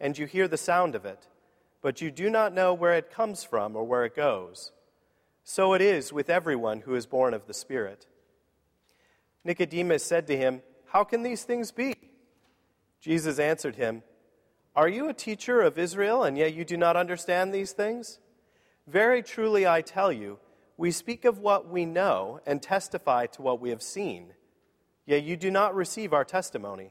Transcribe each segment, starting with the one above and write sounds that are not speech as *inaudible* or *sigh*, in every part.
and you hear the sound of it, but you do not know where it comes from or where it goes. So it is with everyone who is born of the Spirit. Nicodemus said to him, How can these things be? Jesus answered him, Are you a teacher of Israel, and yet you do not understand these things? Very truly I tell you, we speak of what we know and testify to what we have seen, yet you do not receive our testimony.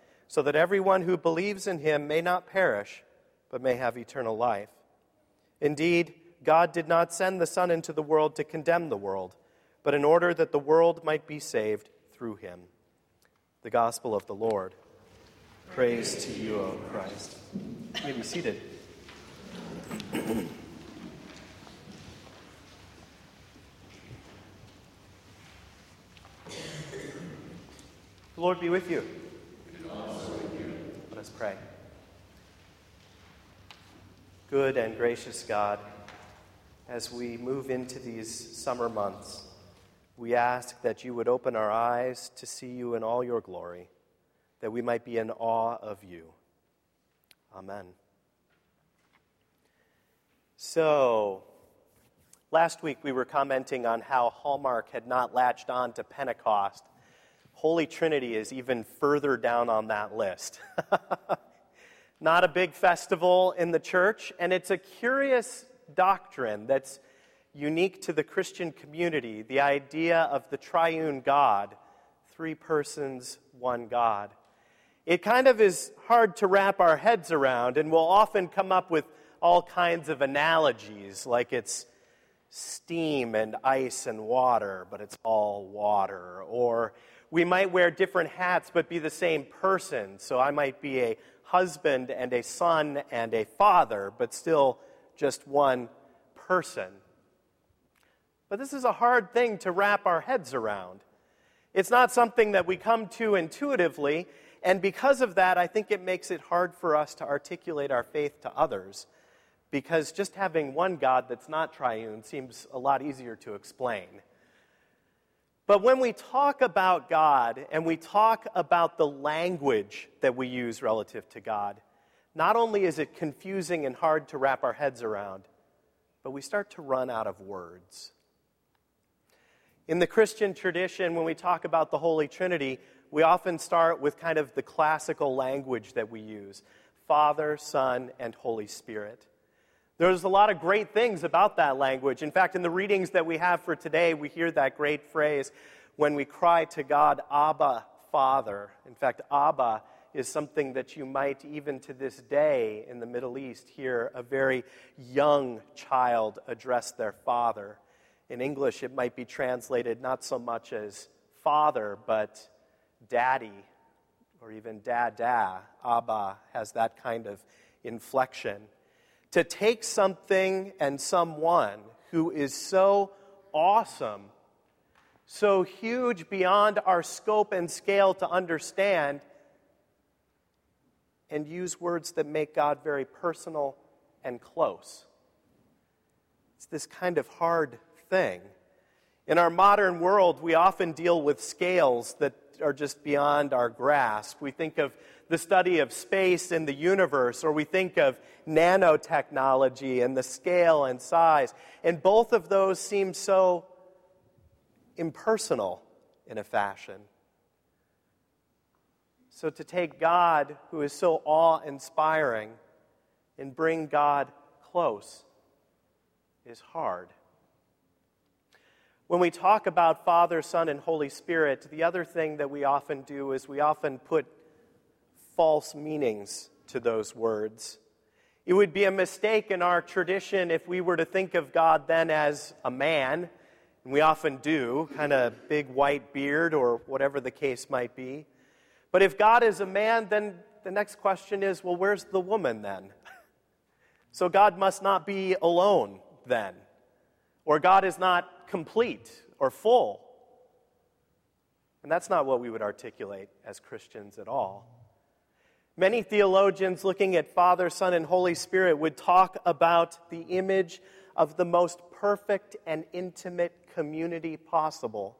so that everyone who believes in him may not perish, but may have eternal life. Indeed, God did not send the Son into the world to condemn the world, but in order that the world might be saved through him. The Gospel of the Lord. Praise to you, O Christ. You may be seated. the Lord be with you pray. Good and gracious God, as we move into these summer months, we ask that you would open our eyes to see you in all your glory, that we might be in awe of you. Amen. So, last week we were commenting on how Hallmark had not latched on to Pentecost Holy Trinity is even further down on that list. *laughs* Not a big festival in the church, and it's a curious doctrine that's unique to the Christian community the idea of the triune God, three persons, one God. It kind of is hard to wrap our heads around, and we'll often come up with all kinds of analogies, like it's steam and ice and water, but it's all water, or we might wear different hats but be the same person. So I might be a husband and a son and a father, but still just one person. But this is a hard thing to wrap our heads around. It's not something that we come to intuitively, and because of that, I think it makes it hard for us to articulate our faith to others, because just having one God that's not triune seems a lot easier to explain. But when we talk about God and we talk about the language that we use relative to God, not only is it confusing and hard to wrap our heads around, but we start to run out of words. In the Christian tradition, when we talk about the Holy Trinity, we often start with kind of the classical language that we use Father, Son, and Holy Spirit. There's a lot of great things about that language. In fact, in the readings that we have for today, we hear that great phrase when we cry to God, Abba, Father. In fact, Abba is something that you might, even to this day in the Middle East, hear a very young child address their father. In English, it might be translated not so much as father, but daddy, or even dada. Abba has that kind of inflection to take something and someone who is so awesome, so huge beyond our scope and scale to understand, and use words that make God very personal and close. It's this kind of hard thing. In our modern world, we often deal with scales that are just beyond our grasp. We think of the study of space and the universe, or we think of nanotechnology and the scale and size. And both of those seem so impersonal in a fashion. So, to take God, who is so awe inspiring, and bring God close is hard. When we talk about Father, Son, and Holy Spirit, the other thing that we often do is we often put false meanings to those words. It would be a mistake in our tradition if we were to think of God then as a man, and we often do, kind of big white beard or whatever the case might be. But if God is a man, then the next question is well, where's the woman then? *laughs* so God must not be alone then, or God is not complete or full. And that's not what we would articulate as Christians at all. Many theologians looking at Father, Son, and Holy Spirit would talk about the image of the most perfect and intimate community possible,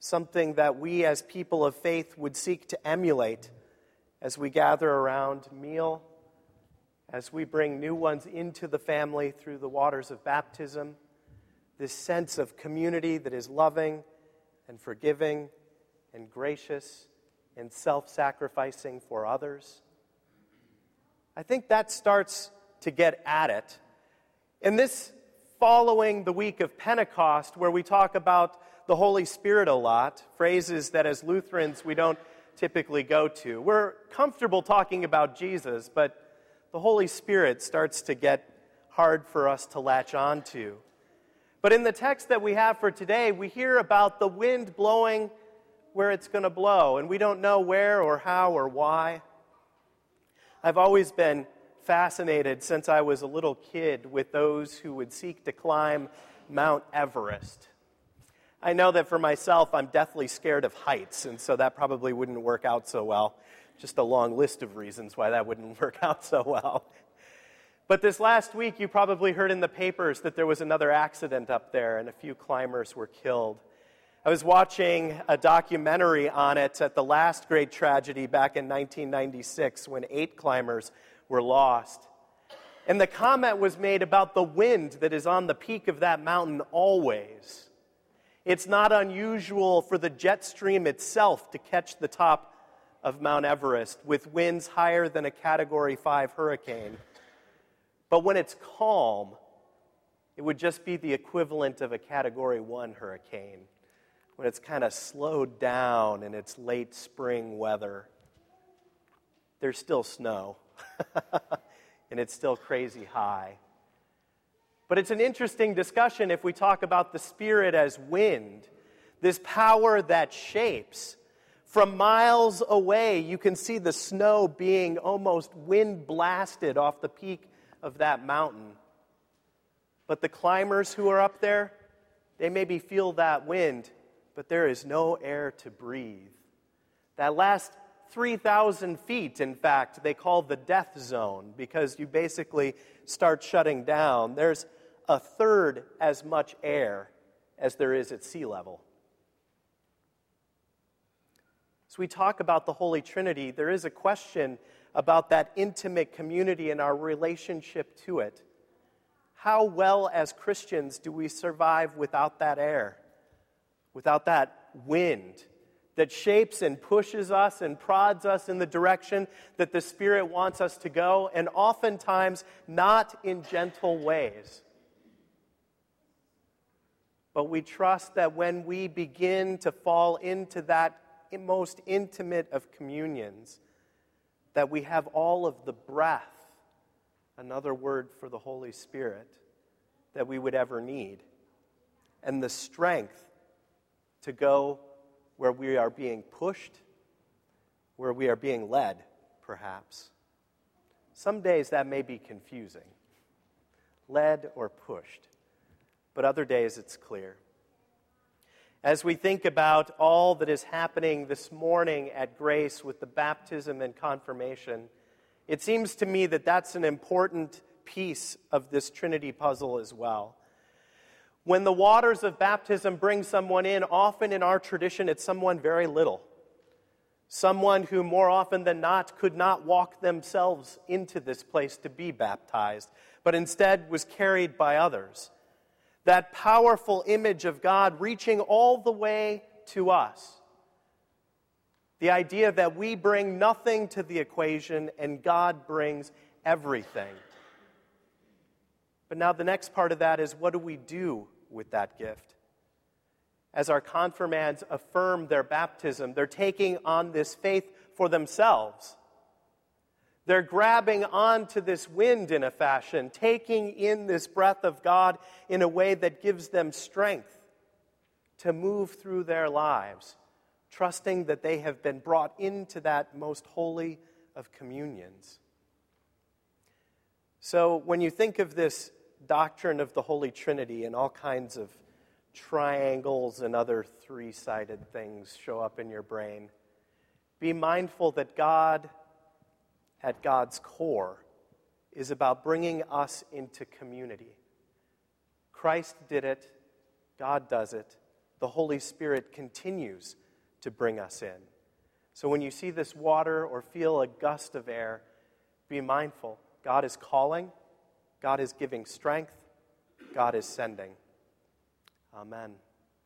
something that we as people of faith would seek to emulate as we gather around meal, as we bring new ones into the family through the waters of baptism this sense of community that is loving and forgiving and gracious and self sacrificing for others. I think that starts to get at it. In this following the week of Pentecost, where we talk about the Holy Spirit a lot, phrases that as Lutherans we don't typically go to. We're comfortable talking about Jesus, but the Holy Spirit starts to get hard for us to latch on to. But in the text that we have for today, we hear about the wind blowing where it's going to blow, and we don't know where or how or why. I've always been fascinated since I was a little kid with those who would seek to climb Mount Everest. I know that for myself, I'm deathly scared of heights, and so that probably wouldn't work out so well. Just a long list of reasons why that wouldn't *laughs* work out so well. But this last week, you probably heard in the papers that there was another accident up there and a few climbers were killed. I was watching a documentary on it at the last great tragedy back in 1996 when eight climbers were lost. And the comment was made about the wind that is on the peak of that mountain always. It's not unusual for the jet stream itself to catch the top of Mount Everest with winds higher than a Category 5 hurricane. But when it's calm, it would just be the equivalent of a Category 1 hurricane. When it's kind of slowed down in its late spring weather, there's still snow, *laughs* and it's still crazy high. But it's an interesting discussion if we talk about the Spirit as wind, this power that shapes. From miles away, you can see the snow being almost wind blasted off the peak of that mountain. But the climbers who are up there, they maybe feel that wind, but there is no air to breathe. That last 3,000 feet, in fact, they call the death zone because you basically start shutting down. There's a third as much air as there is at sea level. As we talk about the Holy Trinity, there is a question about that intimate community and our relationship to it. How well, as Christians, do we survive without that air, without that wind that shapes and pushes us and prods us in the direction that the Spirit wants us to go, and oftentimes not in gentle ways? But we trust that when we begin to fall into that most intimate of communions, that we have all of the breath, another word for the Holy Spirit, that we would ever need, and the strength to go where we are being pushed, where we are being led, perhaps. Some days that may be confusing, led or pushed, but other days it's clear. As we think about all that is happening this morning at Grace with the baptism and confirmation, it seems to me that that's an important piece of this Trinity puzzle as well. When the waters of baptism bring someone in, often in our tradition, it's someone very little. Someone who, more often than not, could not walk themselves into this place to be baptized, but instead was carried by others. That powerful image of God reaching all the way to us. The idea that we bring nothing to the equation and God brings everything. But now the next part of that is what do we do with that gift? As our confirmands affirm their baptism, they're taking on this faith for themselves. They're grabbing onto this wind in a fashion, taking in this breath of God in a way that gives them strength to move through their lives, trusting that they have been brought into that most holy of communions. So, when you think of this doctrine of the Holy Trinity and all kinds of triangles and other three sided things show up in your brain, be mindful that God, at God's core, is about bringing us into community. Christ did it, God does it, the Holy Spirit continues to bring us in. So when you see this water or feel a gust of air, be mindful. God is calling, God is giving strength, God is sending. Amen.